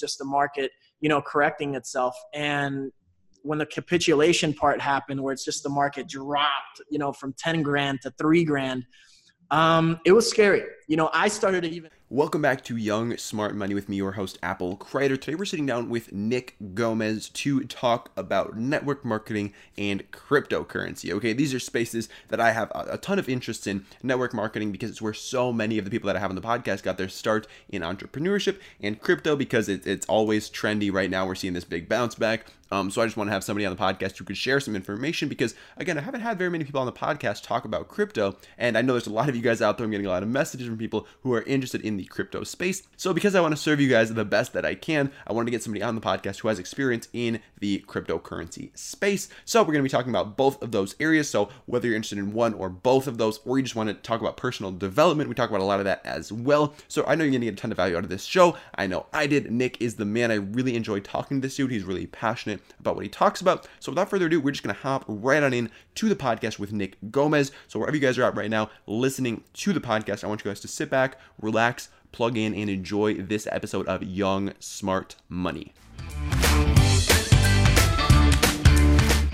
just the market, you know, correcting itself. And when the capitulation part happened, where it's just the market dropped, you know, from 10 grand to three grand, um, it was scary. You know, I started to even. Welcome back to Young Smart Money with me, your host, Apple Kreider. Today we're sitting down with Nick Gomez to talk about network marketing and cryptocurrency. Okay, these are spaces that I have a ton of interest in network marketing because it's where so many of the people that I have on the podcast got their start in entrepreneurship and crypto because it, it's always trendy right now. We're seeing this big bounce back. Um, so I just want to have somebody on the podcast who could share some information because, again, I haven't had very many people on the podcast talk about crypto. And I know there's a lot of you guys out there. I'm getting a lot of messages from people who are interested in the crypto space. So because I want to serve you guys the best that I can, I wanted to get somebody on the podcast who has experience in the cryptocurrency space. So we're going to be talking about both of those areas. So whether you're interested in one or both of those, or you just want to talk about personal development, we talk about a lot of that as well. So I know you're going to get a ton of value out of this show. I know I did. Nick is the man. I really enjoy talking to this dude. He's really passionate about what he talks about. So without further ado, we're just going to hop right on in to the podcast with Nick Gomez. So wherever you guys are at right now, listening to the podcast, I want you guys to sit back, relax, plug in, and enjoy this episode of Young Smart Money.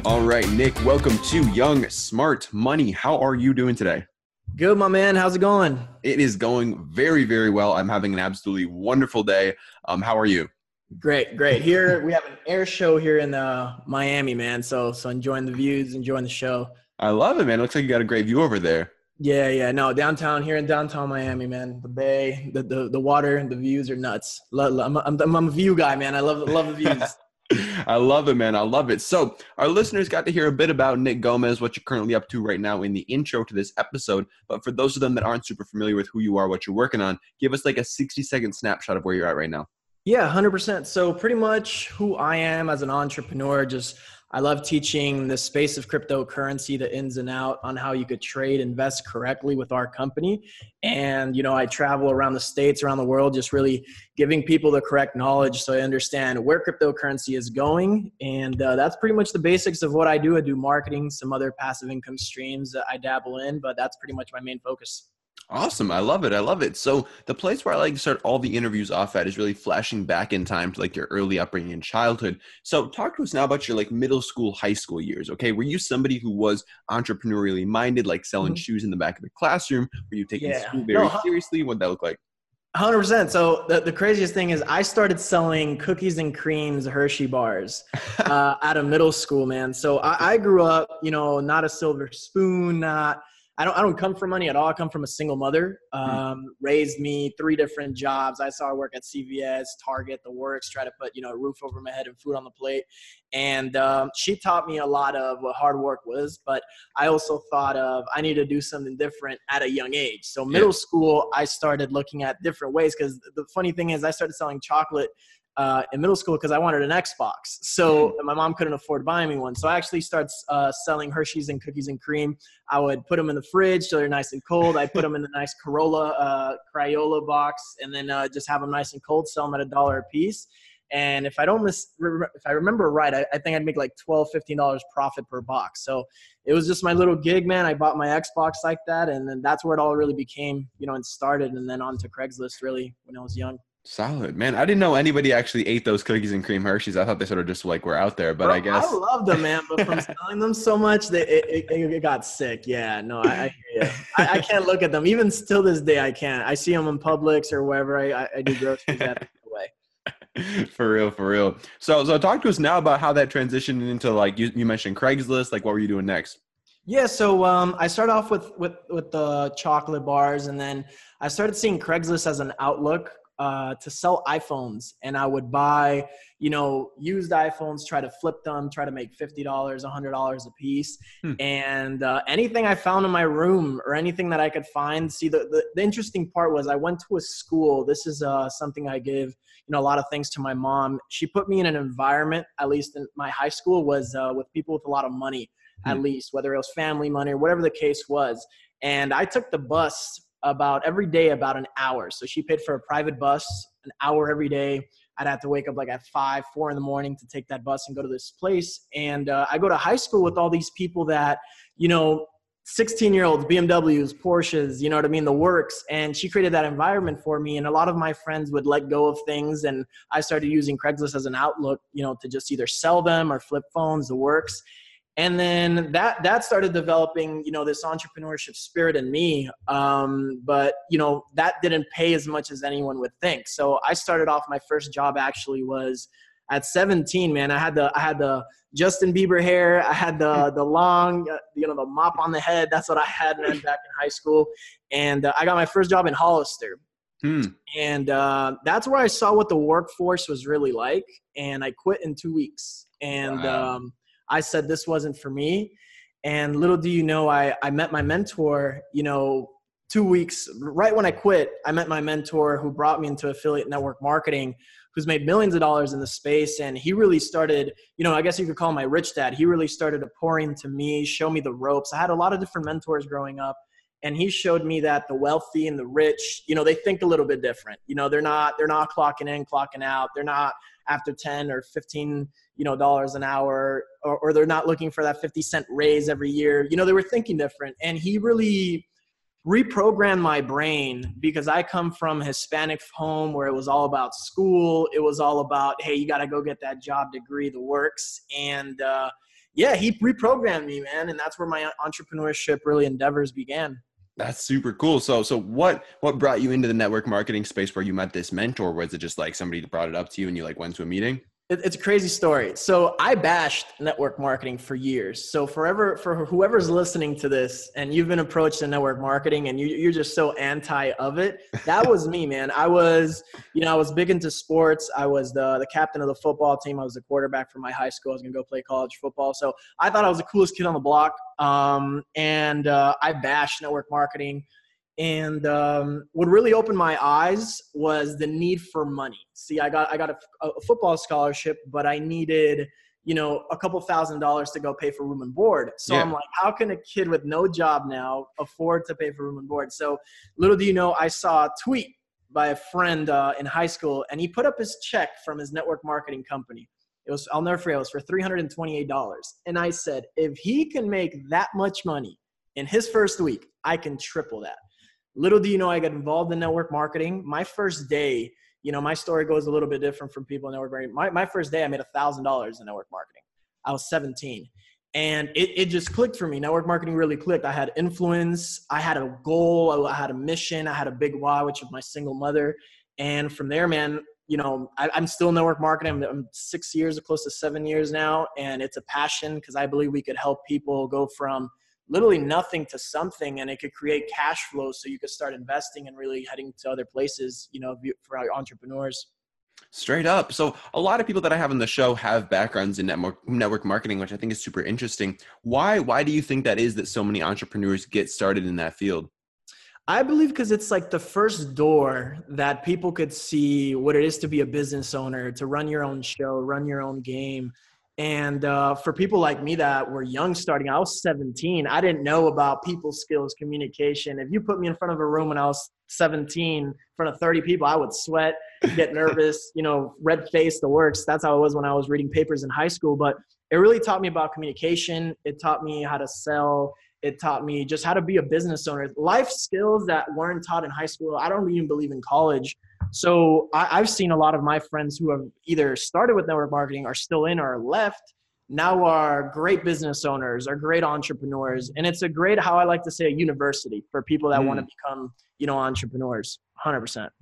All right, Nick, welcome to Young Smart Money. How are you doing today? Good, my man. How's it going? It is going very, very well. I'm having an absolutely wonderful day. Um, how are you? Great, great. Here we have an air show here in uh, Miami, man. So, so enjoying the views, enjoying the show. I love it, man. It looks like you got a great view over there. Yeah, yeah. No, downtown here in downtown Miami, man. The bay, the the, the water, and the views are nuts. I'm a, I'm, I'm a view guy, man. I love love the views. I love it, man. I love it. So, our listeners got to hear a bit about Nick Gomez, what you're currently up to right now in the intro to this episode. But for those of them that aren't super familiar with who you are, what you're working on, give us like a 60 second snapshot of where you're at right now. Yeah, 100%. So, pretty much who I am as an entrepreneur, just I love teaching the space of cryptocurrency, the ins and out on how you could trade, invest correctly with our company. And, you know, I travel around the states, around the world, just really giving people the correct knowledge so I understand where cryptocurrency is going. And uh, that's pretty much the basics of what I do. I do marketing, some other passive income streams that I dabble in, but that's pretty much my main focus. Awesome. I love it. I love it. So the place where I like to start all the interviews off at is really flashing back in time to like your early upbringing and childhood. So talk to us now about your like middle school, high school years. Okay. Were you somebody who was entrepreneurially minded, like selling mm-hmm. shoes in the back of the classroom? Were you taking yeah. school very no, seriously? What'd that look like? 100%. So the, the craziest thing is I started selling cookies and creams, Hershey bars uh, out of middle school, man. So I, I grew up, you know, not a silver spoon, not – I don't I don't come from money at all. I come from a single mother. Hmm. Um, Raised me three different jobs. I saw her work at CVS, Target, the works, try to put you know a roof over my head and food on the plate. And um, she taught me a lot of what hard work was. But I also thought of I need to do something different at a young age. So middle yeah. school, I started looking at different ways because the funny thing is I started selling chocolate uh, in middle school because I wanted an Xbox. So mm-hmm. my mom couldn't afford buying me one. So I actually started uh, selling Hershey's and cookies and cream. I would put them in the fridge so they're nice and cold. I put them in the nice Corolla uh, Crayola box and then uh, just have them nice and cold. Sell them at a dollar a piece. And if I don't miss, if I remember right, I, I think I'd make like 12 $15 profit per box. So it was just my little gig, man. I bought my Xbox like that. And then that's where it all really became, you know, and started. And then on to Craigslist really when I was young. Solid, man. I didn't know anybody actually ate those cookies and cream Hershey's. I thought they sort of just like were out there, but Bro, I guess I love them, man. But from selling them so much, that it, it, it, got sick. Yeah, no, I, I hear you. I, I, can't look at them even still this day. I can't. I see them in Publix or wherever I, I do groceries at. Way. for real, for real. So, so talk to us now about how that transitioned into like you, you mentioned Craigslist. Like, what were you doing next? Yeah, so um, I started off with with with the chocolate bars, and then I started seeing Craigslist as an outlook uh, to sell iPhones, and I would buy, you know, used iPhones, try to flip them, try to make fifty dollars, a hundred dollars a piece, hmm. and uh, anything I found in my room or anything that I could find. See, the, the, the interesting part was I went to a school. This is uh, something I give, you know, a lot of things to my mom. She put me in an environment, at least in my high school, was uh, with people with a lot of money, hmm. at least whether it was family money or whatever the case was. And I took the bus about every day about an hour. So she paid for a private bus, an hour every day. I'd have to wake up like at five, four in the morning to take that bus and go to this place. And uh, I go to high school with all these people that, you know, 16 year olds, BMWs, Porsches, you know what I mean? The works. And she created that environment for me. And a lot of my friends would let go of things. And I started using Craigslist as an outlook, you know, to just either sell them or flip phones, the works. And then that that started developing, you know, this entrepreneurship spirit in me. Um, but you know, that didn't pay as much as anyone would think. So I started off. My first job actually was at 17. Man, I had the I had the Justin Bieber hair. I had the the long, uh, you know, the mop on the head. That's what I had, man, back in high school. And uh, I got my first job in Hollister. Hmm. And uh, that's where I saw what the workforce was really like. And I quit in two weeks. And wow. um, I said this wasn't for me. And little do you know, I, I met my mentor, you know, two weeks right when I quit. I met my mentor who brought me into affiliate network marketing who's made millions of dollars in the space. And he really started, you know, I guess you could call my rich dad. He really started to pour into me, show me the ropes. I had a lot of different mentors growing up. And he showed me that the wealthy and the rich, you know, they think a little bit different. You know, they're not they're not clocking in, clocking out. They're not after 10 or 15 you know dollars an hour or, or, they're not looking for that 50 cent raise every year you know they were thinking different and he really reprogrammed my brain because I come from Hispanic home where it was all about school. It was all about, hey, you got to go get that job degree, the works. And uh, yeah, he reprogrammed me, man. And that's where my entrepreneurship really endeavors began. That's super cool. So, so what what brought you into the network marketing space where you met this mentor? Was it just like somebody brought it up to you and you like went to a meeting? It's a crazy story. So I bashed network marketing for years. So forever, for whoever's listening to this and you've been approached in network marketing and you, are just so anti of it, that was me, man. I was, you know, I was big into sports. I was the, the captain of the football team. I was the quarterback for my high school. I was to go play college football. So I thought I was the coolest kid on the block. Um, and uh, I bashed network marketing. And um, what really opened my eyes was the need for money. See, I got I got a, a, football scholarship, but I needed you know a couple thousand dollars to go pay for room and board. So yeah. I'm like, how can a kid with no job now afford to pay for room and board? So little do you know, I saw a tweet by a friend uh, in high school, and he put up his check from his network marketing company. It was I'll never forget. It was for three hundred and twenty-eight dollars, and I said, if he can make that much money in his first week, I can triple that. Little do you know, I got involved in network marketing. My first day, you know, my story goes a little bit different from people in network marketing. My, my first day, I made a thousand dollars in network marketing. I was 17 and it, it just clicked for me. Network marketing really clicked. I had influence. I had a goal. I had a mission. I had a big why, which was my single mother. And from there, man, you know, I, am still network marketing. I'm, I'm, six years, close to seven years now, and it's a passion because I believe we could help people go from literally nothing to something and it could create cash flow so you could start investing and really heading to other places you know for our entrepreneurs. Straight up. So a lot of people that i have on the show have backgrounds in network network marketing which i think is super interesting. Why why do you think that is that so many entrepreneurs get started in that field? I believe because it's like the first door that people could see what it is to be a business owner, to run your own show, run your own game, and uh, for people like me that were young starting, I was 17. I didn't know about people skills, communication. If you put me in front of a room when I was 17, in front of 30 people, I would sweat, get nervous, you know, red face, the works. That's how it was when I was reading papers in high school. But it really taught me about communication. It taught me how to sell. It taught me just how to be a business owner. Life skills that weren't taught in high school. I don't even believe in college. So I, have seen a lot of my friends who have either started with network marketing, are still in, or left, now are great business owners, are great entrepreneurs, and it's a great, how I like to say, a university for people that mm. want to become, you know, entrepreneurs. Hundred percent.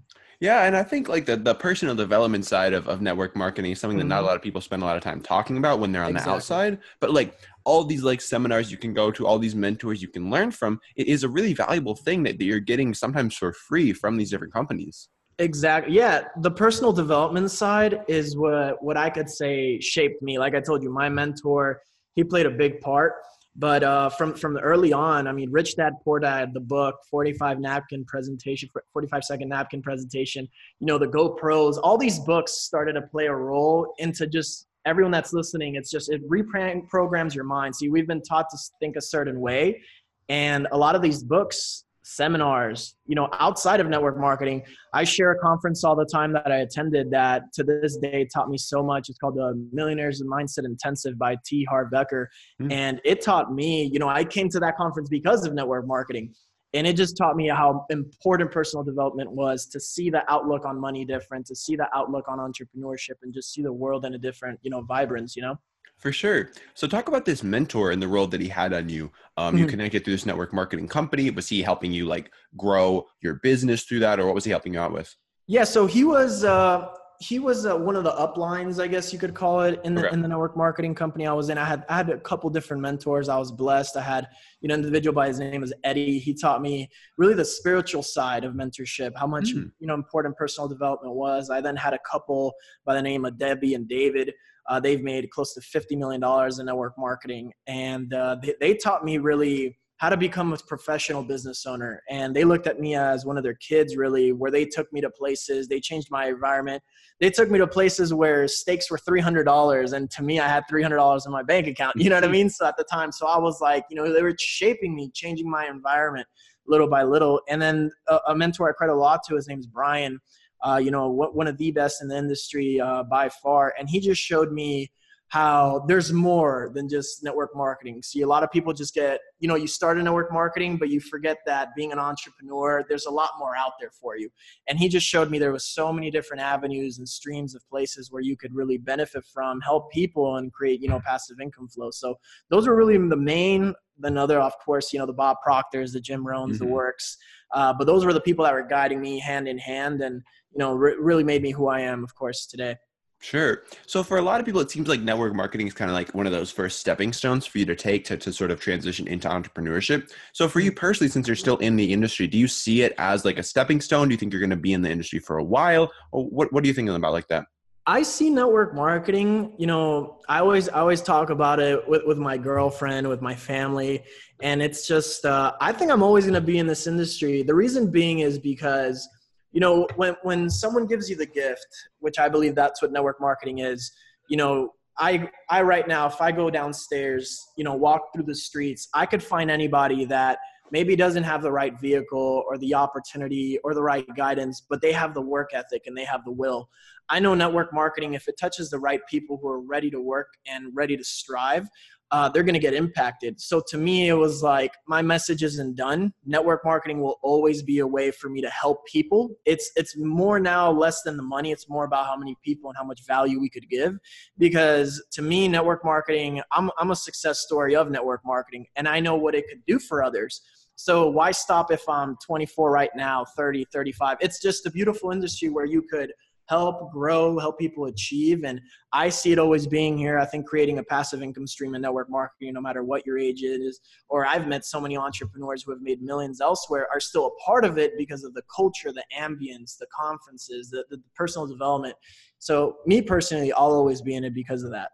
Yeah, and I think like the, the personal development side of, of network marketing is something that not a mm-hmm. lot of people spend a lot of time talking about when they're on exactly. the outside. But like all these like seminars you can go to, all these mentors you can learn from, it is a really valuable thing that, that you're getting sometimes for free from these different companies. Exactly. Yeah, the personal development side is what what I could say shaped me. Like I told you, my mentor, he played a big part. But uh, from from early on, I mean, Rich Dad Poor Dad, the book, 45 napkin presentation, 45 second napkin presentation, you know, the GoPros, all these books started to play a role into just everyone that's listening. It's just it reprograms your mind. See, we've been taught to think a certain way, and a lot of these books seminars, you know, outside of network marketing. I share a conference all the time that I attended that to this day taught me so much. It's called the Millionaires Mindset Intensive by T. Harv Eker. Mm-hmm. And it taught me, you know, I came to that conference because of network marketing. And it just taught me how important personal development was to see the outlook on money different, to see the outlook on entrepreneurship and just see the world in a different, you know, vibrance, you know? For sure. So talk about this mentor and the role that he had on you. Um, mm-hmm. You connected through this network marketing company. Was he helping you like grow your business through that, or what was he helping you out with? Yeah, so he was uh, he was uh, one of the uplines, I guess you could call it, in the okay. in the network marketing company I was in. I had I had a couple different mentors. I was blessed. I had you know an individual by his name was Eddie. He taught me really the spiritual side of mentorship, how much mm. you know important personal development was. I then had a couple by the name of Debbie and David uh, they've made close to $50 million in network marketing. And uh, they, they taught me really how to become a professional business owner. And they looked at me as one of their kids, really, where they took me to places, they changed my environment. They took me to places where stakes were $300. And to me, I had $300 in my bank account. You know what I mean? So at the time, so I was like, you know, they were shaping me, changing my environment little by little. And then a, a mentor I credit a lot to, his name is Brian uh, you know, one of the best in the industry uh, by far. And he just showed me how there's more than just network marketing. See, a lot of people just get, you know, you start in network marketing, but you forget that being an entrepreneur, there's a lot more out there for you. And he just showed me there was so many different avenues and streams of places where you could really benefit from, help people, and create, you know, passive income flow. So those are really the main. Another, of course, you know, the Bob Proctors, the Jim Rohns, mm-hmm. the works. Uh, but those were the people that were guiding me hand in hand, and you know, re- really made me who I am, of course, today. Sure. So for a lot of people, it seems like network marketing is kind of like one of those first stepping stones for you to take to, to sort of transition into entrepreneurship. So for you personally, since you're still in the industry, do you see it as like a stepping stone? Do you think you're going to be in the industry for a while? Or what, what are you thinking about like that? I see network marketing, you know, I always I always talk about it with, with my girlfriend, with my family, and it's just uh, I think I'm always going to be in this industry. The reason being is because you know when when someone gives you the gift which i believe that's what network marketing is you know i i right now if i go downstairs you know walk through the streets i could find anybody that maybe doesn't have the right vehicle or the opportunity or the right guidance but they have the work ethic and they have the will. I know network marketing if it touches the right people who are ready to work and ready to strive uh, they're going to get impacted. So to me, it was like my message isn't done. Network marketing will always be a way for me to help people. It's it's more now less than the money. It's more about how many people and how much value we could give. Because to me, network marketing, I'm I'm a success story of network marketing, and I know what it could do for others. So why stop if I'm 24 right now, 30, 35? It's just a beautiful industry where you could help grow, help people achieve. And I see it always being here. I think creating a passive income stream in network marketing, no matter what your age is, or I've met so many entrepreneurs who have made millions elsewhere, are still a part of it because of the culture, the ambience, the conferences, the, the personal development. So, me personally, I'll always be in it because of that.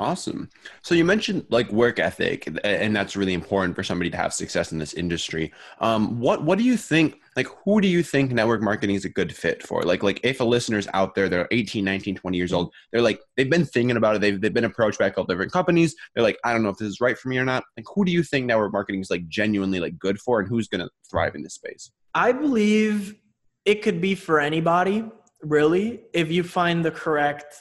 Awesome. So you mentioned like work ethic, and that's really important for somebody to have success in this industry. Um, what what do you think? Like, who do you think network marketing is a good fit for? Like, like if a listener's out there, they're 18, 19, 20 years old, they're like they've been thinking about it. They've they've been approached by a couple different companies. They're like, I don't know if this is right for me or not. Like, who do you think network marketing is like genuinely like good for, and who's going to thrive in this space? I believe it could be for anybody, really, if you find the correct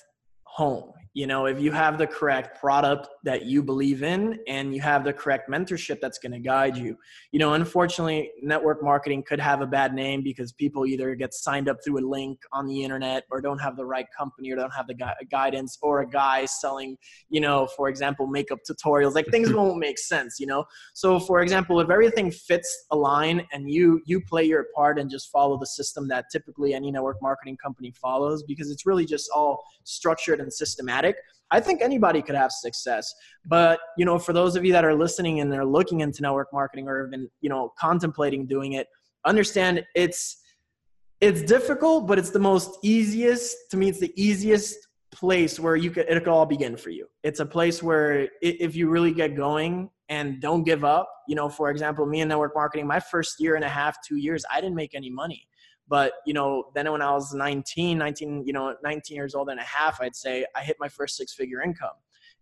home you know if you have the correct product that you believe in and you have the correct mentorship that's going to guide you. You know unfortunately network marketing could have a bad name because people either get signed up through a link on the internet or don't have the right company or don't have the gu- guidance or a guy selling you know for example makeup tutorials. Like things mm-hmm. won't make sense you know? So for example if everything fits a line and you you play your part and just follow the system that typically any network marketing company follows because it's really just all structured and systematic I think anybody could have success. But, you know, for those of you that are listening and they're looking into network marketing or have been, you know, contemplating doing it, understand it's it's difficult, but it's the most easiest to me, it's the easiest place where you could it could all begin for you. It's a place where if you really get going and don't give up, you know, for example, me in network marketing, my first year and a half, two years, I didn't make any money but, you know, then when I was 19, 19, you know, 19 years old and a half, I'd say I hit my first six figure income.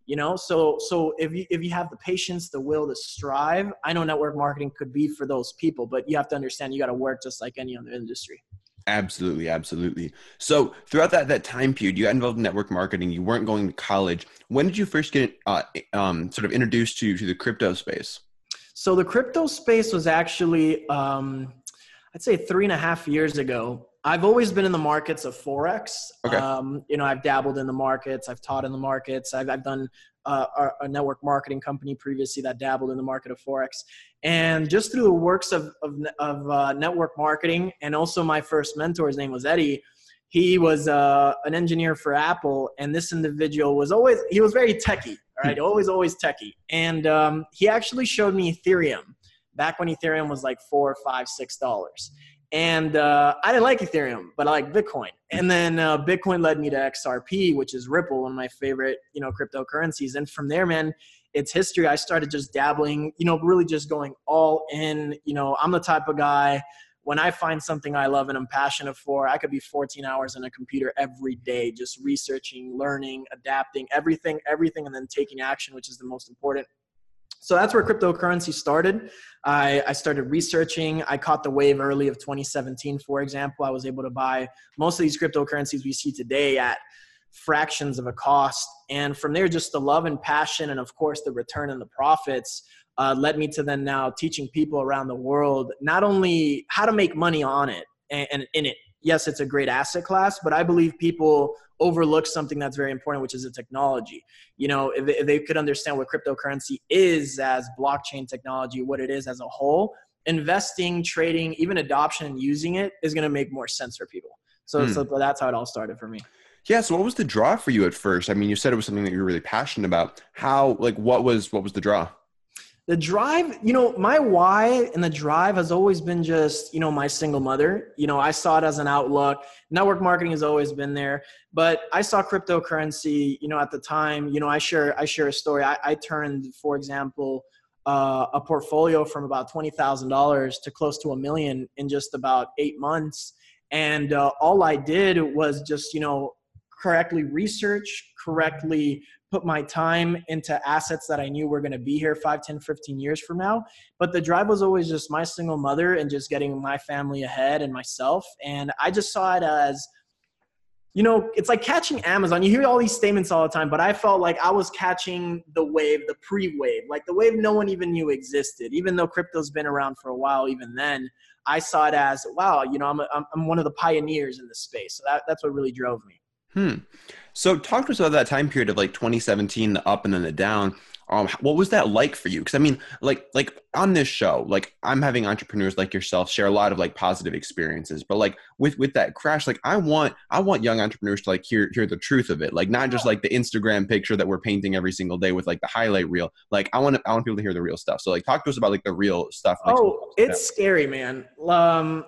you know? So so if you if you have the patience the will to strive i know network marketing could be for those people but you have to understand you got to work just like any other industry. Absolutely absolutely. So throughout that that time period you got involved in network marketing you weren't going to college. When did you first get uh, um, sort of introduced to to the crypto space? So the crypto space was actually um, i'd say three and a half years ago I've always been in the markets of forex. Okay. Um, you know, I've dabbled in the markets. I've taught in the markets. I've, I've done uh, a, a, network marketing company previously that dabbled in the market of forex. And just through the works of of, of uh, network marketing, and also my first mentor, his name was Eddie. He was uh, an engineer for Apple, and this individual was always he was very techie. Right, always always techie. And um, he actually showed me Ethereum back when Ethereum was like four, five, six dollars and uh, I didn't like Ethereum, but I like Bitcoin. And then uh, Bitcoin led me to XRP, which is Ripple, one of my favorite, you know, cryptocurrencies. And from there, man, it's history. I started just dabbling, you know, really just going all in. You know, I'm the type of guy when I find something I love and I'm passionate for, I could be 14 hours on a computer every day, just researching, learning, adapting, everything, everything, and then taking action, which is the most important. So that's where cryptocurrency started. I, I, started researching. I caught the wave early of 2017, for example. I was able to buy most of these cryptocurrencies we see today at fractions of a cost. And from there, just the love and passion, and of course, the return and the profits uh, led me to then now teaching people around the world not only how to make money on it and, and in it. Yes, it's a great asset class, but I believe people overlook something that's very important, which is the technology. You know, if, if they could understand what cryptocurrency is as blockchain technology, what it is as a whole, investing, trading, even adoption and using it is going to make more sense for people. So, hmm. so that's how it all started for me. Yeah. So, what was the draw for you at first? I mean, you said it was something that you were really passionate about. How, like, what was what was the draw? The drive you know my why and the drive has always been just you know my single mother. You know i saw it as an outlook. Network marketing has always been there. But i saw cryptocurrency you know at the time. You know i share i share a story. I, I turned for example uh, a portfolio from about $20000 to close to a million in just about eight months. And uh, all i did was just you know correctly research correctly put my time into assets that I knew were going to be here 5, 10, 15 years from now. But the drive was always just my single mother and just getting my family ahead and myself. And I just saw it as, you know, it's like catching Amazon. You hear all these statements all the time, but I felt like I was catching the wave, the pre wave, like the wave no one even knew existed. Even though crypto's been around for a while, even then, I saw it as, wow, you know, I'm, a, I'm one of the pioneers in this space. So that, that's what really drove me. Hmm. So talk to us about that time period of like 2017, the up and then the down. Um, what was that like for you? Because I mean, like, like on this show, like I'm having entrepreneurs like yourself share a lot of like positive experiences, but like with with that crash, like I want I want young entrepreneurs to like hear hear the truth of it, like not just like the Instagram picture that we're painting every single day with like the highlight reel. Like I want I want people to hear the real stuff. So like talk to us about like the real stuff. Like, oh, it's scary, man. Um,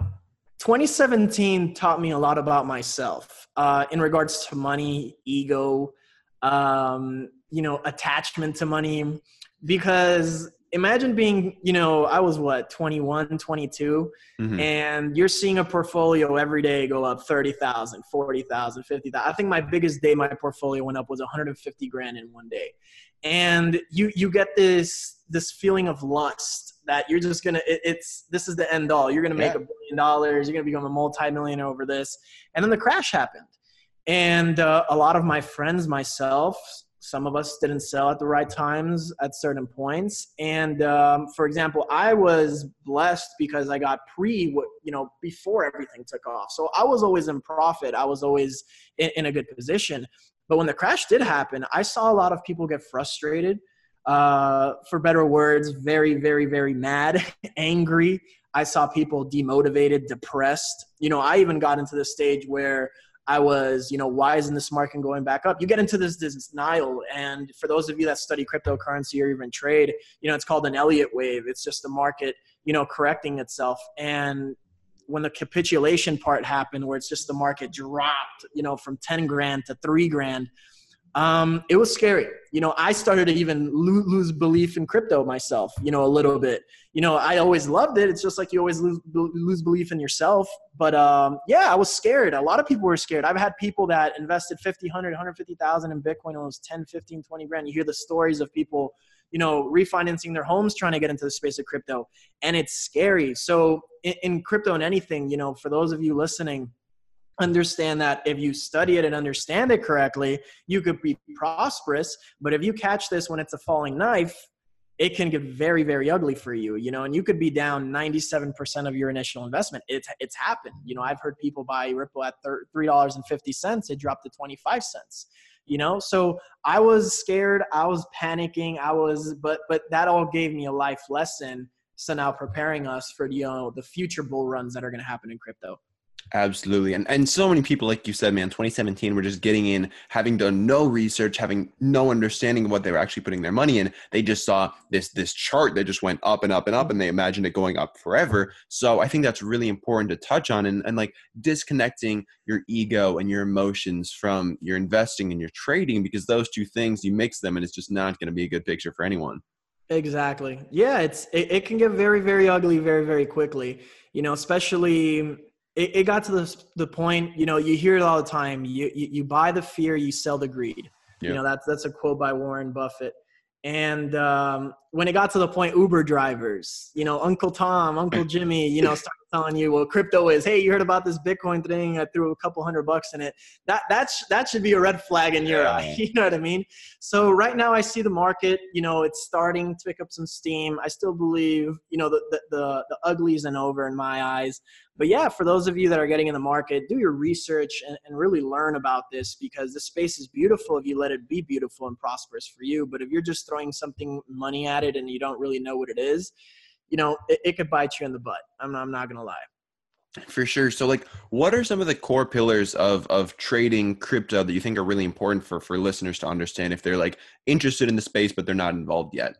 2017 taught me a lot about myself uh, in regards to money, ego, um, you know, attachment to money. Because imagine being, you know, I was what, 21, 22, mm-hmm. and you're seeing a portfolio every day go up 30,000, 40,000, 50,000. I think my biggest day my portfolio went up was 150 grand in one day. And you you get this this feeling of lust that you're just gonna it, it's this is the end all. You're gonna make a billion dollars. You're gonna become a multi-millionaire over this. And then the crash happened. And uh, a lot of my friends myself some of us didn't sell at the right times at certain points. And um, for example i was blessed because i got pre what you know before everything took off. So i was always in profit. I was always in, in a good position. But when the crash did happen i saw a lot of people get frustrated uh, for better words, very, very, very mad, angry. I saw people demotivated, depressed. You know, I even got into the stage where I was, you know, why isn't this market going back up? You get into this, this denial. And for those of you that study cryptocurrency or even trade, you know, it's called an Elliott wave. It's just the market, you know, correcting itself. And when the capitulation part happened, where it's just the market dropped, you know, from 10 grand to three grand, Um, it was scary. You know, I started to even lose, belief in crypto myself, you know, a little bit. You know, I always loved it. It's just like you always lose, lose belief in yourself. But um, yeah, I was scared. A lot of people were scared. I've had people that invested 50, 100, 150,000 in Bitcoin and it was 10, 15, 20 grand. You hear the stories of people, you know, refinancing their homes trying to get into the space of crypto. And it's scary. So in, in crypto and anything, you know, for those of you listening, understand that if you study it and understand it correctly, you could be prosperous. But if you catch this when it's a falling knife, it can get very, very ugly for you, you know, and you could be down 97% of your initial investment. It's, it's happened. You know, I've heard people buy Ripple at $3.50. It dropped to 25 cents, you know? So I was scared. I was panicking. I was, but, but that all gave me a life lesson. So now preparing us for, you know, the future bull runs that are going to happen in crypto. Absolutely. And and so many people, like you said, man, 2017 were just getting in, having done no research, having no understanding of what they were actually putting their money in. They just saw this this chart that just went up and up and up and they imagined it going up forever. So I think that's really important to touch on and, and like disconnecting your ego and your emotions from your investing and your trading because those two things you mix them and it's just not going to be a good picture for anyone. Exactly. Yeah, it's it, it can get very, very ugly very, very quickly. You know, especially it, it got to the, the point, you know, you hear it all the time. You, you, you buy the fear, you sell the greed. Yeah. You know, that's, that's a quote by Warren Buffett. And um, when it got to the point, Uber drivers, you know, Uncle Tom, Uncle Jimmy, you know, start telling you, well, crypto is, hey, you heard about this Bitcoin thing? I threw a couple hundred bucks in it. That that's that should be a red flag in your eye. You know what I mean? So right now, I see the market. You know, it's starting to pick up some steam. I still believe, you know, the the the, the ugly isn't over in my eyes. But yeah, for those of you that are getting in the market, do your research and, and really learn about this because the space is beautiful if you let it be beautiful and prosperous for you. But if you're just throwing something money at it and you don't really know what it is, you know, it, it could bite you in the butt. I'm not, I'm not going to lie. For sure. So like what are some of the core pillars of of trading crypto that you think are really important for for listeners to understand if they're like interested in the space but they're not involved yet?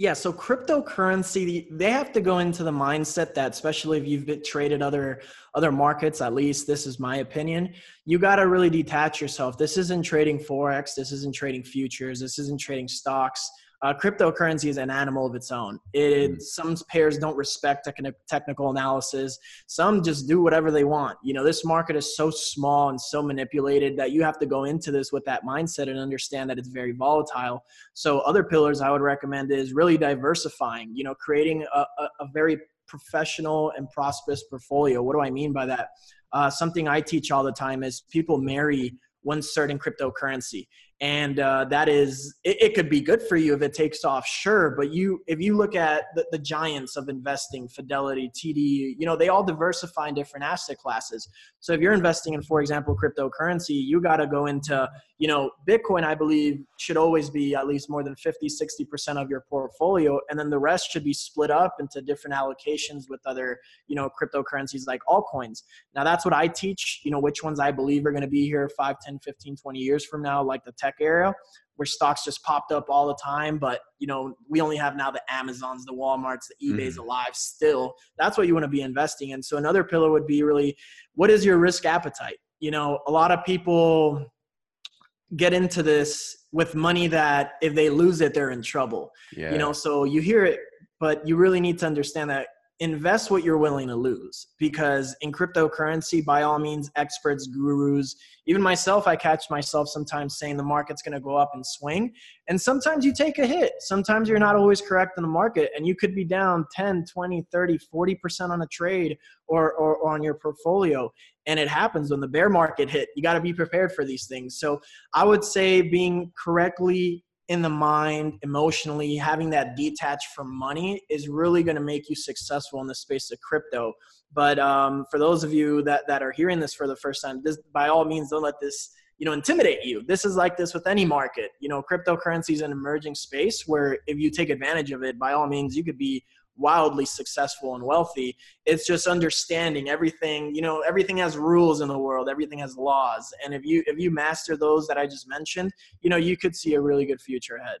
Yeah, so cryptocurrency, they have to go into the mindset that, especially if you've been traded other other markets, at least this is my opinion, you got to really detach yourself. This isn't trading forex, this isn't trading futures, this isn't trading stocks uh, cryptocurrency is an animal of its own. It mm. some pairs don't respect technical analysis. Some just do whatever they want. You know, this market is so small and so manipulated that you have to go into this with that mindset and understand that it's very volatile. So other pillars I would recommend is really diversifying. You know, creating a, a, a very professional and prosperous portfolio. What do I mean by that? Uh, something I teach all the time is people marry one certain cryptocurrency and uh, that is it, it, could be good for you if it takes off sure but you if you look at the, the giants of investing fidelity td you know they all diversify in different asset classes. So if you're investing in for example cryptocurrency you got to go into you know bitcoin i believe should always be at least more than 50 60% of your portfolio and then the rest should be split up into different allocations with other you know cryptocurrencies like altcoins. Now that's what i teach you know which ones i believe are going to be here 5 10 15 20 years from now like the tech area where stocks just popped up all the time but you know we only have now the amazons the walmarts the ebays mm. alive still that's what you want to be investing in so another pillar would be really what is your risk appetite you know a lot of people get into this with money that if they lose it they're in trouble yeah. you know so you hear it but you really need to understand that invest what you're willing to lose because in cryptocurrency by all means experts gurus even myself i catch myself sometimes saying the market's going to go up and swing. And sometimes you take a hit. Sometimes you're not always correct in the market and you could be down 10 20 30 40% on a trade or, or, or on your portfolio. And it happens when the bear market hit. You got to be prepared for these things. So i would say being correctly in the mind emotionally having that detached from money is really going to make you successful in the space of crypto. But um, for those of you that, that are hearing this for the first time this by all means don't let this you know intimidate you. This is like this with any market. You know cryptocurrency is an emerging space where if you take advantage of it by all means you could be wildly successful and wealthy. It's just understanding everything you know everything has rules in the world everything has laws. And if you if you master those that i just mentioned you know you could see a really good future ahead.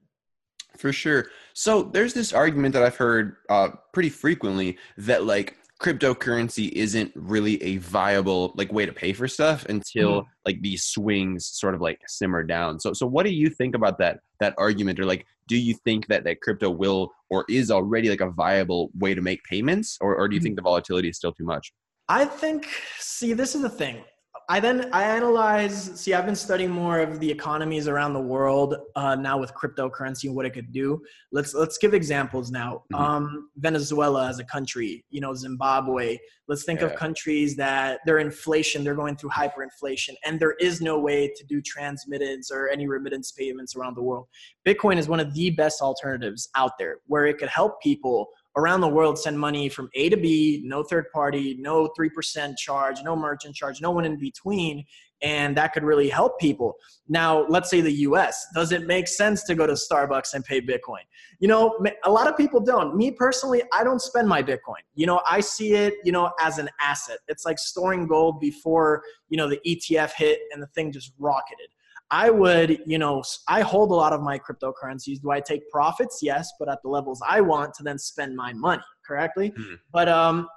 For sure. So there's this argument that i've heard uh, pretty frequently that like cryptocurrency isn't really a viable like way to pay for stuff until mm-hmm. like these swings sort of like simmer down. So so what do you think about that that argument or like do you think that that crypto will or is already like a viable way to make payments or or do you mm-hmm. think the volatility is still too much? I think see this is the thing. I then I analyze. See, I've been studying more of the economies around the world uh, now with cryptocurrency and what it could do. Let's let's give examples now. Mm-hmm. Um, Venezuela as a country, you know, Zimbabwe. Let's think yeah. of countries that their inflation, they're going through hyperinflation, and there is no way to do transmittance or any remittance payments around the world. Bitcoin is one of the best alternatives out there, where it could help people around the world send money from A to B, no third party, no 3% charge, no merchant charge, no one in between. And that could really help people. Now, let's say the US. Does it make sense to go to Starbucks and pay Bitcoin? You know, a lot of people don't. Me personally, I don't spend my Bitcoin. You know, I see it, you know, as an asset. It's like storing gold before, you know, the ETF hit and the thing just rocketed. I would, you know, I hold a lot of my cryptocurrencies. Do I take profits? Yes, but at the levels I want to then spend my money correctly. Mm-hmm. But um,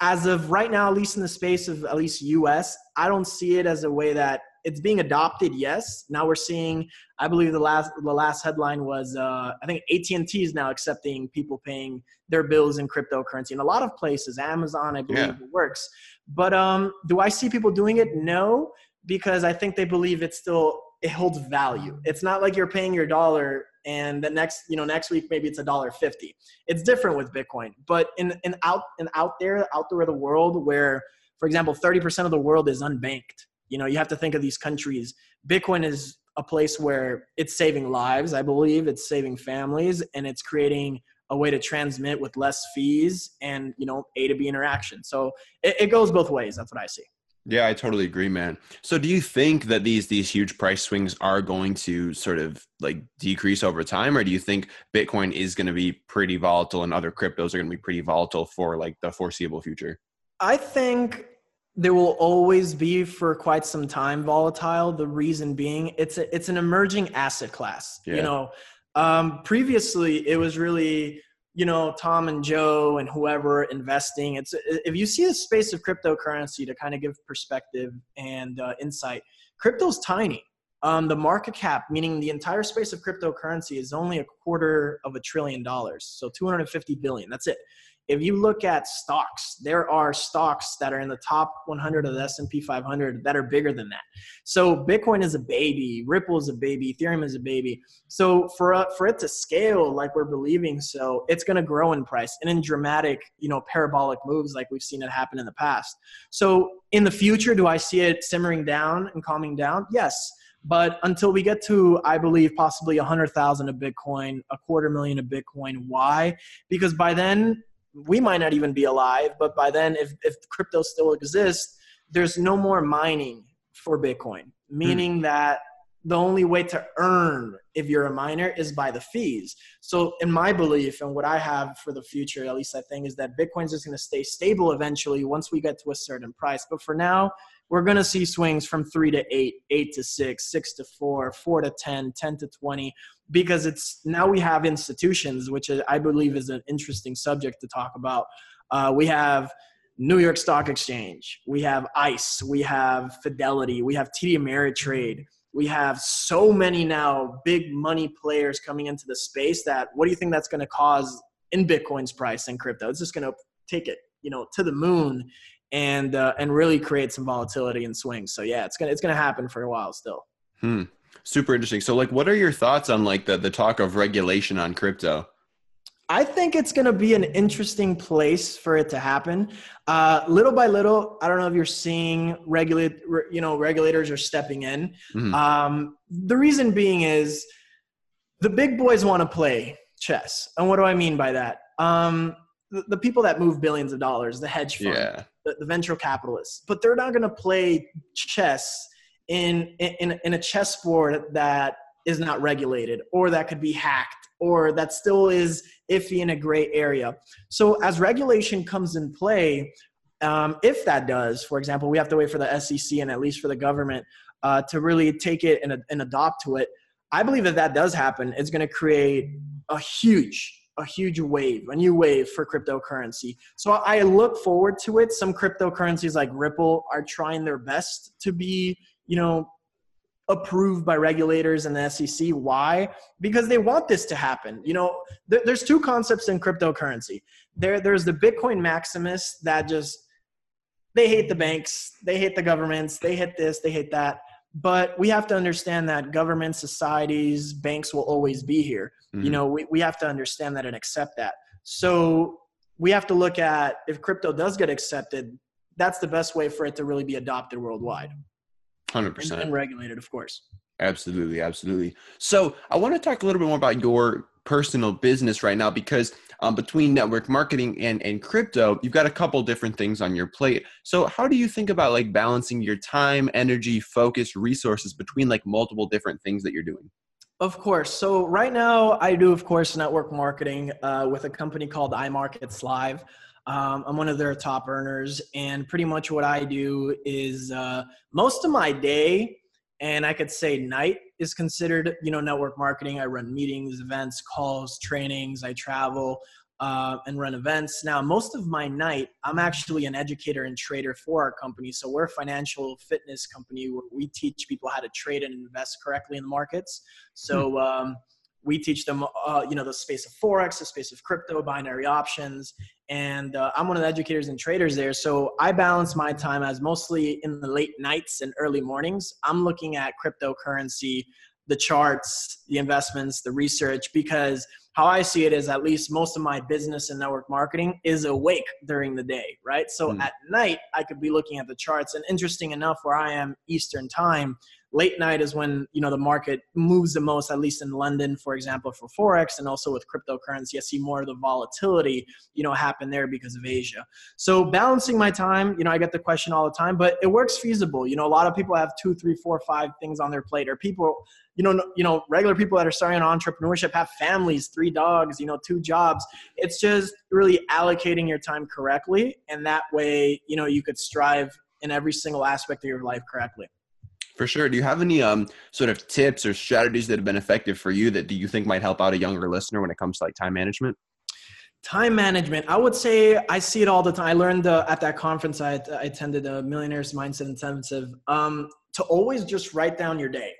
as of right now, at least in the space of at least US, I don't see it as a way that it's being adopted. Yes, now we're seeing. I believe the last the last headline was uh, I think AT and T is now accepting people paying their bills in cryptocurrency in a lot of places. Amazon, I believe, yeah. it works. But um, do I see people doing it? No, because I think they believe it's still it holds value. Mm. It's not like you're paying your dollar and the next, you know, next week maybe it's a dollar fifty. It's different with Bitcoin. But in in out in out there, out there of the world where, for example, 30% of the world is unbanked. You know, you have to think of these countries. Bitcoin is a place where it's saving lives, I believe. It's saving families and it's creating a way to transmit with less fees and you know a to b interaction so it, it goes both ways that's what i see yeah, I totally agree, man. So do you think that these these huge price swings are going to sort of like decrease over time or do you think Bitcoin is going to be pretty volatile and other cryptos are going to be pretty volatile for like the foreseeable future? I think there will always be for quite some time volatile. The reason being it's a, it's an emerging asset class. Yeah. You know, um, previously it was really you know tom and joe and whoever investing it's if you see the space of cryptocurrency to kind of give perspective and uh, insight crypto's tiny. Um, the market cap meaning the entire space of cryptocurrency is only a quarter of a trillion dollars so 250 billion that's it if you look at stocks there are stocks that are in the top 100 of the s&p 500 that are bigger than that so bitcoin is a baby ripple is a baby ethereum is a baby so for uh, for it to scale like we're believing so it's going to grow in price and in dramatic you know parabolic moves like we've seen it happen in the past so in the future do i see it simmering down and calming down yes but until we get to, I believe, possibly hundred thousand of Bitcoin, a quarter million of Bitcoin. Why? Because by then we might not even be alive, but by then, if, if crypto still exists, there's no more mining for Bitcoin, meaning mm. that the only way to earn if you're a miner is by the fees. So, in my belief and what I have for the future, at least I think, is that Bitcoin's just going to stay stable eventually once we get to a certain price. But for now, we're going to see swings from three to eight, eight to six, six to four, four to 10, 10 to 20, because it's now we have institutions, which I believe is an interesting subject to talk about. Uh, we have New York Stock Exchange, we have ICE, we have Fidelity, we have TD Ameritrade. We have so many now big money players coming into the space that what do you think that's going to cause in Bitcoin's price and crypto? It's just going to take it, you know, to the moon and uh, and really create some volatility and swings. So yeah, it's gonna it's gonna happen for a while still. Hmm. Super interesting. So like, what are your thoughts on like the the talk of regulation on crypto? I think it's going to be an interesting place for it to happen. Uh, little by little, I don't know if you're seeing regulate, you know, regulators are stepping in. Mm-hmm. Um, the reason being is the big boys want to play chess, and what do I mean by that? Um, the, the, people that move billions of dollars, the hedge fund, yeah. The, the venture capitalists, but they're not going to play chess in, in in a chessboard that is not regulated or that could be hacked or that still is iffy in a gray area. So as regulation comes in play, um, if that does, for example, we have to wait for the SEC and at least for the government uh, to really take it and, and adopt to it. I believe that that does happen. It's going to create a huge a huge wave, a new wave for cryptocurrency. So I look forward to it. Some cryptocurrencies like Ripple are trying their best to be, you know, approved by regulators and the SEC. Why? Because they want this to happen. You know, th- there's two concepts in cryptocurrency. There, there's the Bitcoin Maximus that just they hate the banks, they hate the governments, they hate this, they hate that. But we have to understand that governments, societies, banks will always be here. Mm-hmm. You know, we, we have to understand that and accept that. So we have to look at if crypto does get accepted, that's the best way for it to really be adopted worldwide. 100%. And, and regulated, of course. Absolutely, absolutely. So I want to talk a little bit more about your personal business right now because um, between network marketing and, and crypto, you've got a couple different things on your plate. So how do you think about like balancing your time, energy, focus, resources between like multiple different things that you're doing? Of course. So right now I do, of course, network marketing uh, with a company called iMarkets Live. Um, I'm one of their top earners, and pretty much what I do is uh, most of my day, and I could say night, is considered you know network marketing. I run meetings, events, calls, trainings. I travel uh, and run events. Now, most of my night, I'm actually an educator and trader for our company. So we're a financial fitness company where we teach people how to trade and invest correctly in the markets. So. Hmm. Um, we teach them, uh, you know, the space of forex, the space of crypto, binary options, and uh, I'm one of the educators and traders there. So I balance my time as mostly in the late nights and early mornings. I'm looking at cryptocurrency, the charts, the investments, the research, because how I see it is at least most of my business and network marketing is awake during the day, right? So mm. at night, I could be looking at the charts. And interesting enough, where I am Eastern time, late night is when you know the market moves the most at least in london for example for forex and also with cryptocurrency. I see more of the volatility you know happen there because of asia. So balancing my time you know i get the question all the time but it works feasible. You know a lot of people have two three four five things on their plate or people you know you know regular people that are starting entrepreneurship have families three dogs you know two jobs. It's just really allocating your time correctly and that way you know you could strive in every single aspect of your life correctly for sure. Do you have any um, sort of tips or strategies that have been effective for you that do you think might help out a younger listener when it comes to like time management? Time management. I would say I see it all the time. I learned uh, at that conference I, I attended, a Millionaires Mindset Intensive, um, to always just write down your day.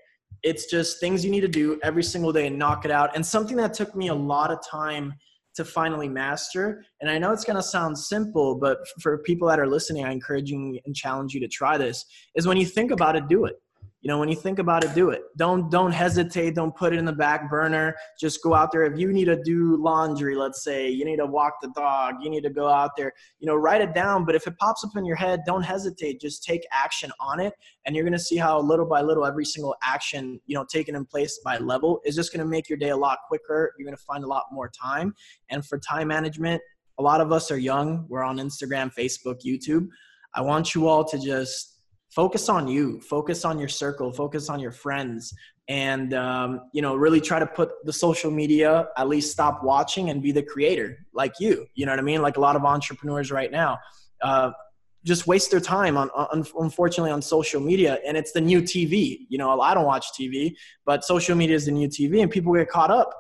It's just things you need to do every single day and knock it out. And something that took me a lot of time to finally master. And I know it's going to sound simple, but for people that are listening, I encourage you and challenge you to try this. Is when you think about it, do it you know when you think about it do it. Don't don't hesitate. Don't put it in the back burner. Just go out there. If you need to do laundry let's say you need to walk the dog you need to go out there you know write it down. But if it pops up in your head don't hesitate. Just take action on it and you're going to see how little by little every single action you know taken in place by level is just going to make your day a lot quicker. You're going to find a lot more time. And for time management a lot of us are young. We're on instagram facebook youtube. I want you all to just focus on you focus on your circle focus on your friends and um, you know really try to put the social media at least stop watching and be the creator like you you know what i mean? Like a lot of entrepreneurs right now uh, just waste their time on, on unfortunately on social media and it's the new tv you know? I don't watch tv but social media is the new tv and people get caught up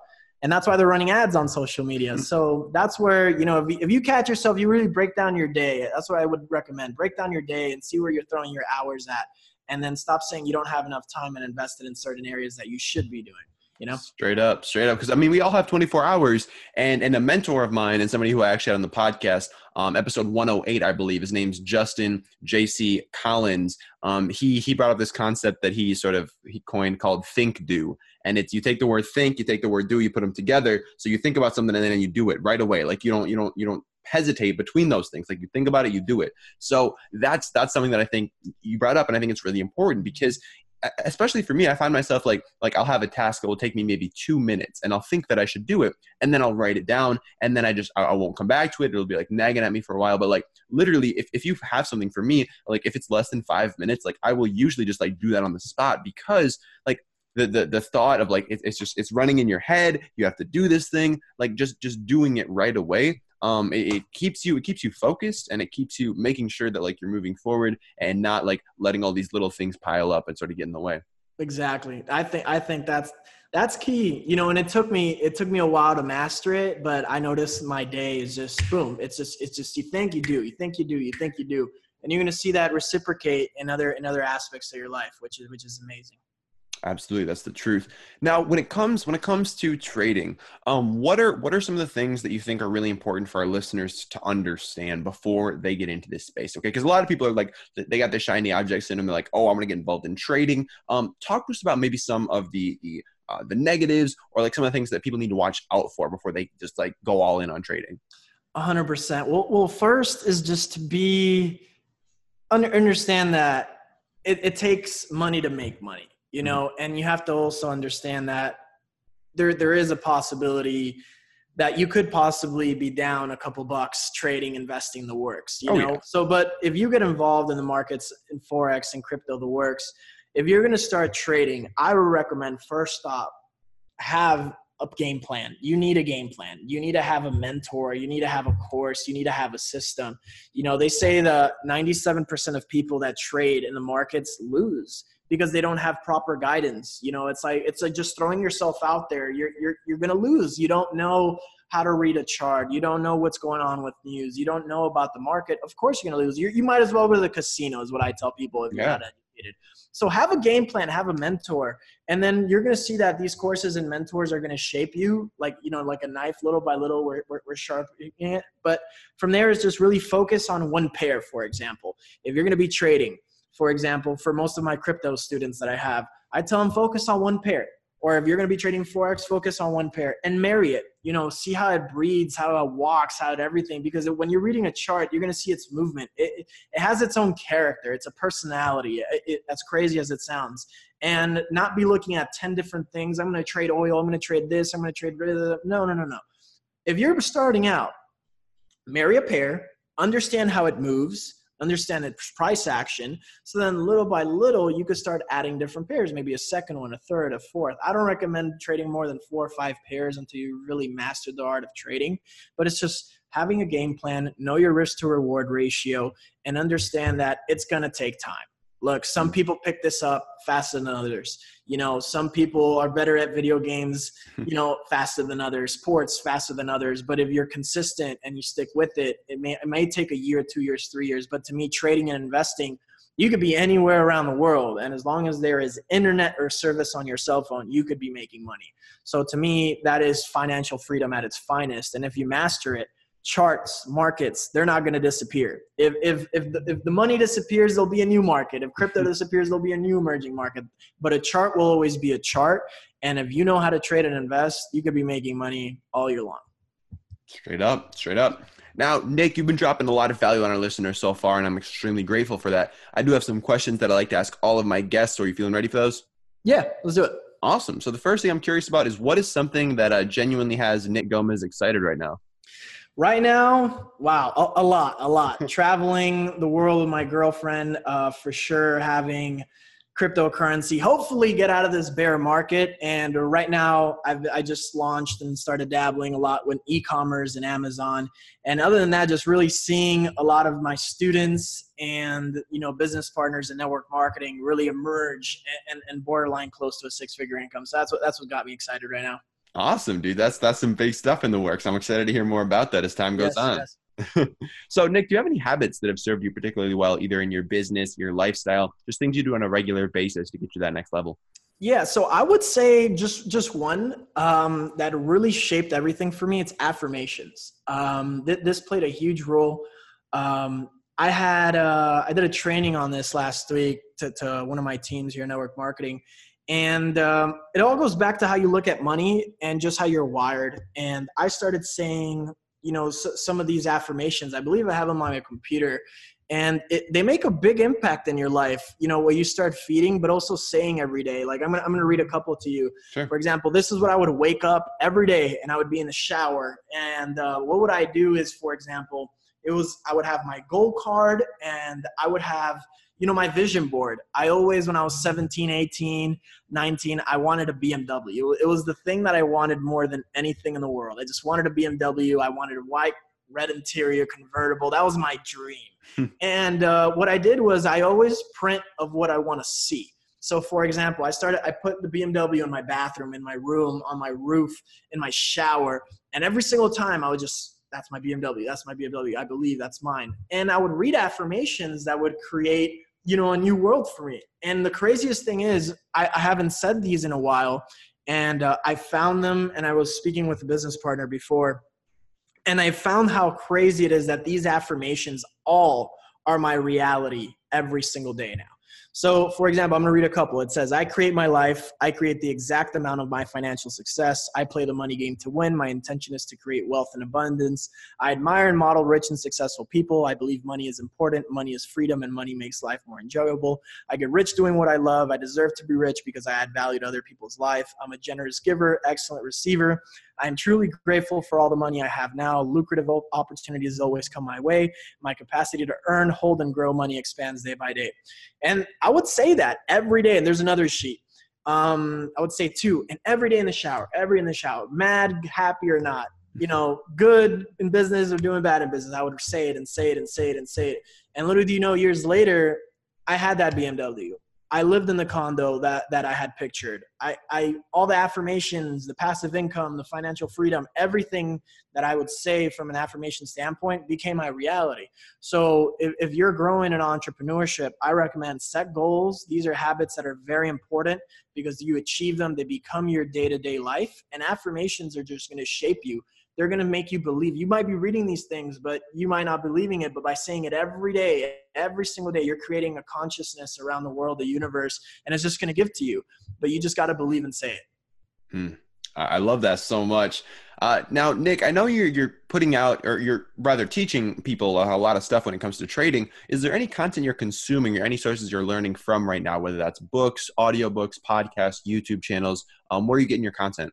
and that's why they're running ads on social media. Hmm. so that's where you know if you, if you catch yourself you really break down your day. That's what i would recommend. Break down your day and see where you're throwing your hours at. And then stop saying you don't have enough time and invest it in certain areas that you should be doing you know? Straight up straight up. Because i mean we all have 24 hours. And and a mentor of mine and somebody who i actually had on the podcast um, episode 108 i believe his name's justin jc collins. Um, he he brought up this concept that he sort of he coined called think do and it's you take the word think you take the word do you put them together so you think about something and then you do it right away. Like you don't you don't you don't hesitate between those things. Like you think about it you do it. So that's that's something that i think you brought up and i think it's really important because especially for me i find myself like like i'll have a task that will take me maybe two minutes and i'll think that i should do it and then i'll write it down and then i just i, won't come back to it. It'll be like nagging at me for a while but like literally if, if you have something for me like if it's less than five minutes like i will usually just like do that on the spot because like the, the the thought of like it, it's just it's running in your head you have to do this thing like just just doing it right away um it, it, keeps you it keeps you focused and it keeps you making sure that like you're moving forward and not like letting all these little things pile up and sort of get in the way exactly i think i think that's That's key, you know, and it took me it took me a while to master it, but I noticed my day is just boom. It's just it's just you think you do, you think you do, you think you do, and you're going to see that reciprocate in other in other aspects of your life, which is which is amazing. Absolutely, that's the truth. Now, when it comes when it comes to trading, um, what are what are some of the things that you think are really important for our listeners to understand before they get into this space? Okay, because a lot of people are like they got the shiny objects in them. They're like, oh, I'm going to get involved in trading. Um, talk to us about maybe some of the the uh, the negatives or like some of the things that people need to watch out for before they just like go all in on trading. A hundred percent. Well, well, first is just to be understand that it, it takes money to make money you mm-hmm. know and you have to also understand that there there is a possibility that you could possibly be down a couple bucks trading investing the works you oh, know yeah. so but if you get involved in the markets in forex and crypto the works if you're going to start trading i would recommend first off have a game plan. You need a game plan. You need to have a mentor. You need to have a course. You need to have a system. You know, they say that 97% of people that trade in the markets lose because they don't have proper guidance. You know, it's like it's like just throwing yourself out there. You're you're you're gonna lose. You don't know how to read a chart. You don't know what's going on with news. You don't know about the market. Of course, you're gonna lose. you you might as well go to the casino. Is what I tell people if yeah. you're not educated. So have a game plan. Have a mentor, and then you're gonna see that these courses and mentors are gonna shape you, like you know, like a knife, little by little. We're we're, we're sharpening it. But from there is just really focus on one pair. For example, if you're gonna be trading for example, for most of my crypto students that I have, I tell them focus on one pair. Or if you're going to be trading forex, focus on one pair and marry it. You know, see how it breathes, how it walks, how it everything. Because when you're reading a chart, you're going to see its movement. It, it has its own character. It's a personality. It, it, as crazy as it sounds, and not be looking at ten different things. I'm going to trade oil. I'm going to trade this. I'm going to trade. No, no, no, no. If you're starting out, marry a pair. Understand how it moves understand its price action. So then little by little, you could start adding different pairs, maybe a second one, a third, a fourth. I don't recommend trading more than four or five pairs until you really master the art of trading, but it's just having a game plan, know your risk to reward ratio, and understand that it's going to take time. Look, some hmm. people pick this up faster than others. You know, some people are better at video games, you know, faster than others, sports faster than others. But if you're consistent and you stick with it, it may it may take a year, two years, three years. But to me, trading and investing, you could be anywhere around the world, and as long as there is internet or service on your cell phone, you could be making money. So to me, that is financial freedom at its finest. And if you master it, charts, markets, they're not going to disappear. If, if, if, the, if the money disappears, there'll be a new market. If crypto disappears, there'll be a new emerging market. But a chart will always be a chart. And if you know how to trade and invest, you could be making money all year long. Straight up, straight up. Now, Nick, you've been dropping a lot of value on our listeners so far, and I'm extremely grateful for that. I do have some questions that I like to ask all of my guests. Are you feeling ready for those? Yeah, let's do it. Awesome. So the first thing I'm curious about is what is something that uh, genuinely has Nick Gomez excited right now? Right now, wow, a, a lot, a lot. Traveling the world with my girlfriend, uh, for sure. Having cryptocurrency, hopefully get out of this bear market. And right now, I've, I just launched and started dabbling a lot with e-commerce and Amazon. And other than that, just really seeing a lot of my students and you know business partners and network marketing really emerge and, and, and borderline close to a six-figure income. So that's what that's what got me excited right now. Awesome, dude. That's that's some big stuff in the works. I'm excited to hear more about that as time goes yes, on. Yes. so, Nick, do you have any habits that have served you particularly well, either in your business, your lifestyle, just things you do on a regular basis to get you that next level? Yeah, so I would say just just one um, that really shaped everything for me. It's affirmations. Um, th- this played a huge role. Um, I had uh, I did a training on this last week to, to one of my teams here, in network marketing, and um, it all goes back to how you look at money and just how you're wired. And I started saying, you know, some of these affirmations. I believe I have them on my computer, and it, they make a big impact in your life. You know, where you start feeding, but also saying every day. Like I'm gonna, I'm gonna read a couple to you. Sure. For example, this is what I would wake up every day, and I would be in the shower. And uh, what would I do is, for example, it was I would have my goal card, and I would have you know, my vision board. I always, when I was 17, 18, 19, I wanted a BMW. It was the thing that I wanted more than anything in the world. I just wanted a BMW. I wanted a white, red interior convertible. That was my dream. Hmm. and uh, what I did was I always print of what I want to see. So, for example, I started, I put the BMW in my bathroom, in my room, on my roof, in my shower. And every single time I would just, that's my BMW, that's my BMW, I believe that's mine. And I would read affirmations that would create, you know, a new world for me. And the craziest thing is, I, I haven't said these in a while. And uh, I found them, and I was speaking with a business partner before. And I found how crazy it is that these affirmations all are my reality every single day now. So, for example, I'm going to read a couple. It says, I create my life. I create the exact amount of my financial success. I play the money game to win. My intention is to create wealth and abundance. I admire and model rich and successful people. I believe money is important. Money is freedom, and money makes life more enjoyable. I get rich doing what I love. I deserve to be rich because I add value to other people's life. I'm a generous giver, excellent receiver. I am truly grateful for all the money I have now. Lucrative opportunities always come my way. My capacity to earn, hold, and grow money expands day by day. And would say that every day. And there's another sheet. Um, I would say two. And every day in the shower, every in the shower, mad, happy or not, you know, good in business or doing bad in business. I would say it and say it and say it and say it. And little do you know, years later, I had that BMW. I lived in the condo that that I had pictured. I, I all the affirmations, the passive income, the financial freedom, everything that I would say from an affirmation standpoint became my reality. So if, if you're growing in entrepreneurship, I recommend set goals. These are habits that are very important because you achieve them, they become your day-to-day life. And affirmations are just going to shape you they're going to make you believe. You might be reading these things, but you might not believing it. But by saying it every day, every single day, you're creating a consciousness around the world, the universe, and it's just going to give to you. But you just got to believe and say it. Hmm. I love that so much. Uh, now, Nick, I know you're you're putting out, or you're rather teaching people a, lot of stuff when it comes to trading. Is there any content you're consuming, or any sources you're learning from right now? Whether that's books, audiobooks, podcasts, YouTube channels. Um, where are you getting your content?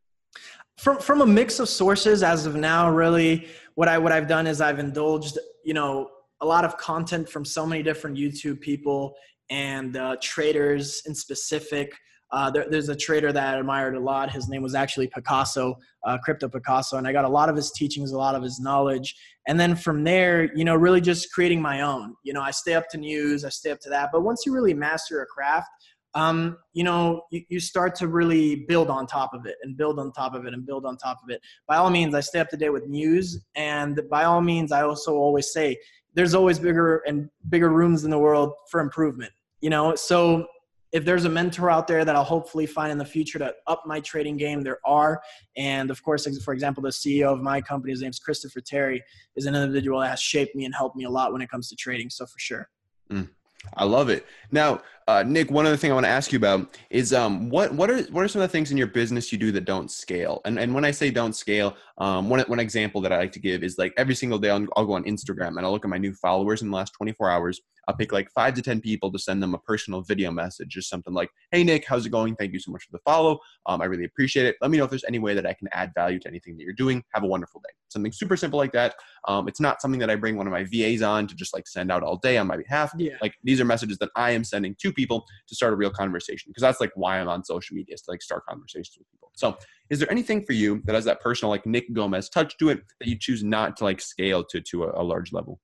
From from a mix of sources as of now really what i what i've done is i've indulged you know a lot of content from so many different youtube people and uh, traders in specific. Uh, there, there's a trader that i admired a lot. His name was actually picasso uh, crypto picasso and i got a lot of his teachings a lot of his knowledge. And then from there you know really just creating my own. You know i stay up to news i stay up to that. But once you really master a craft um, you know, you, you start to really build on top of it and build on top of it and build on top of it. By all means, I stay up to date with news. And by all means, I also always say there's always bigger and bigger rooms in the world for improvement, you know? So if there's a mentor out there that I'll hopefully find in the future to up my trading game, there are. And of course, for example, the CEO of my company, his name's Christopher Terry, is an individual that has shaped me and helped me a lot when it comes to trading. So for sure. Mm. I love it. Now, uh, Nick, one other thing I want to ask you about is um, what what are what are some of the things in your business you do that don't scale? And and when I say don't scale, um, one one example that I like to give is like every single day I'll, I'll go on Instagram and I'll look at my new followers in the last 24 hours. I'll pick like five to ten people to send them a personal video message or something like, "Hey Nick, how's it going? Thank you so much for the follow. Um, I really appreciate it. Let me know if there's any way that I can add value to anything that you're doing. Have a wonderful day." Something super simple like that. Um, it's not something that I bring one of my VAs on to just like send out all day on my behalf. Yeah. Like these are messages that I am sending to people to start a real conversation because that's like why I'm on social media is to like start conversations with people. So, is there anything for you that has that personal like Nick Gomez touch to it that you choose not to like scale to to a, a large level?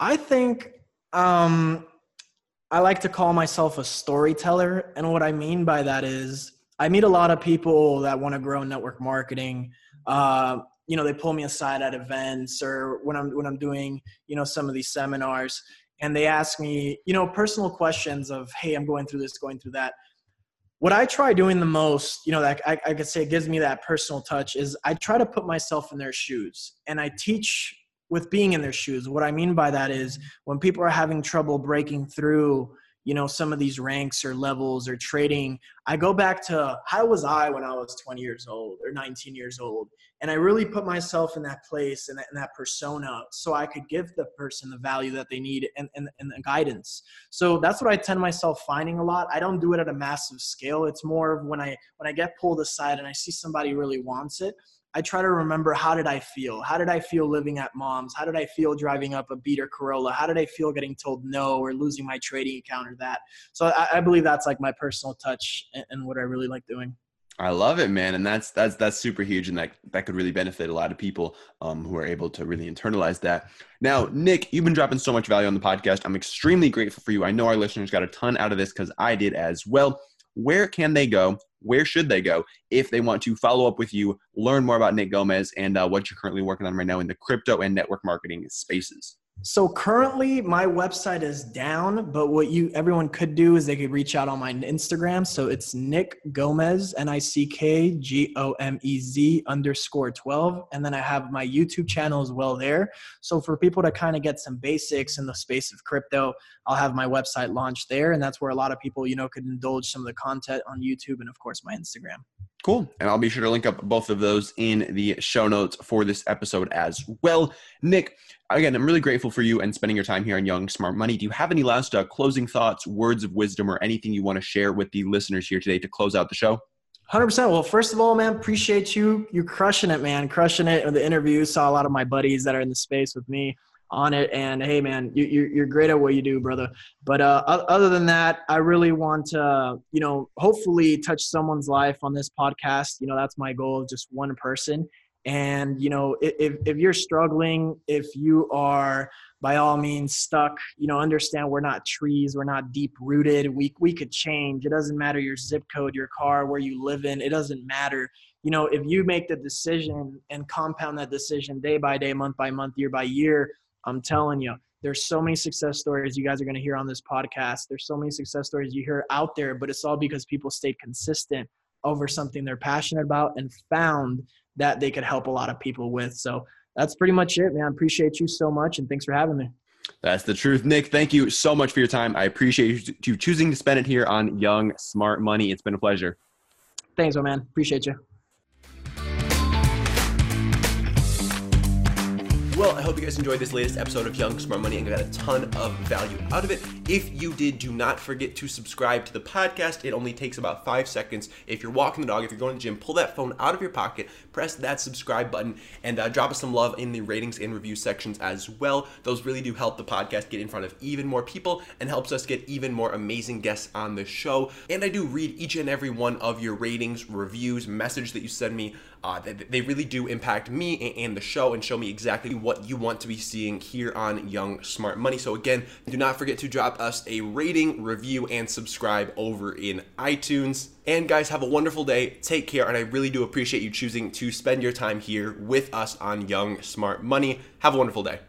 I think um, I like to call myself a storyteller, and what I mean by that is I meet a lot of people that want to grow network marketing. Uh, you know, they pull me aside at events or when I'm when I'm doing you know some of these seminars, and they ask me, you know, personal questions of, hey, I'm going through this, going through that. What I try doing the most, you know, that I, I could say it gives me that personal touch is I try to put myself in their shoes and I teach with being in their shoes. What I mean by that is when people are having trouble breaking through you know some of these ranks or levels or trading i go back to how was i when i was 20 years old or 19 years old? And i really put myself in that place and that, that persona so i could give the person the value that they need and, and, and the guidance. So that's what i tend myself finding a lot. I don't do it at a massive scale. It's more of when i when i get pulled aside and i see somebody really wants it I try to remember how did I feel? How did I feel living at mom's? How did I feel driving up a beater Corolla? How did I feel getting told no or losing my trading account or that? So I, I believe that's like my personal touch and, and what I really like doing. I love it, man, and that's that's that's super huge, and that that could really benefit a lot of people um, who are able to really internalize that. Now, Nick, you've been dropping so much value on the podcast. I'm extremely grateful for you. I know our listeners got a ton out of this because I did as well. Where can they go? Where should they go if they want to follow up with you, learn more about Nick Gomez and uh, what you're currently working on right now in the crypto and network marketing spaces? So currently my website is down, but what you everyone could do is they could reach out on my Instagram. So it's Nick Gomez, N-I-C-K-G-O-M-E-Z underscore 12. And then I have my YouTube channel as well there. So for people to kind of get some basics in the space of crypto, I'll have my website launched there. And that's where a lot of people, you know, could indulge some of the content on YouTube and of course my Instagram. Cool. And I'll be sure to link up both of those in the show notes for this episode as well. Nick, again, I'm really grateful for you and spending your time here on Young Smart Money. Do you have any last uh, closing thoughts, words of wisdom, or anything you want to share with the listeners here today to close out the show? 100%. Well, first of all, man, appreciate you. You're crushing it, man. Crushing it in the interview. Saw a lot of my buddies that are in the space with me on it. And hey, man, you, you're, you're great at what you do, brother. But uh, other than that, I really want to, you know, hopefully touch someone's life on this podcast. You know, that's my goal, just one person. And, you know, if, if you're struggling, if you are by all means stuck, you know, understand we're not trees, we're not deep rooted. We, we could change. It doesn't matter your zip code, your car, where you live in. It doesn't matter. You know, if you make the decision and compound that decision day by day, month by month, year by year, I'm telling you, there's so many success stories you guys are going to hear on this podcast. There's so many success stories you hear out there, but it's all because people stayed consistent over something they're passionate about and found that they could help a lot of people with. So that's pretty much it, man. Appreciate you so much and thanks for having me. That's the truth. Nick, thank you so much for your time. I appreciate you choosing to spend it here on Young Smart Money. It's been a pleasure. Thanks, my man. Appreciate you. Well, I hope you guys enjoyed this latest episode of Young Smart Money and got a ton of value out of it. If you did, do not forget to subscribe to the podcast. It only takes about five seconds. If you're walking the dog, if you're going to the gym, pull that phone out of your pocket, press that subscribe button, and uh, drop us some love in the ratings and review sections as well. Those really do help the podcast get in front of even more people and helps us get even more amazing guests on the show. And I do read each and every one of your ratings, reviews, message that you send me. Uh, they, they really do impact me and the show and show me exactly what you want to be seeing here on Young Smart Money. So again, do not forget to drop us a rating, review, and subscribe over in iTunes. And guys, have a wonderful day. Take care. And I really do appreciate you choosing to spend your time here with us on Young Smart Money. Have a wonderful day.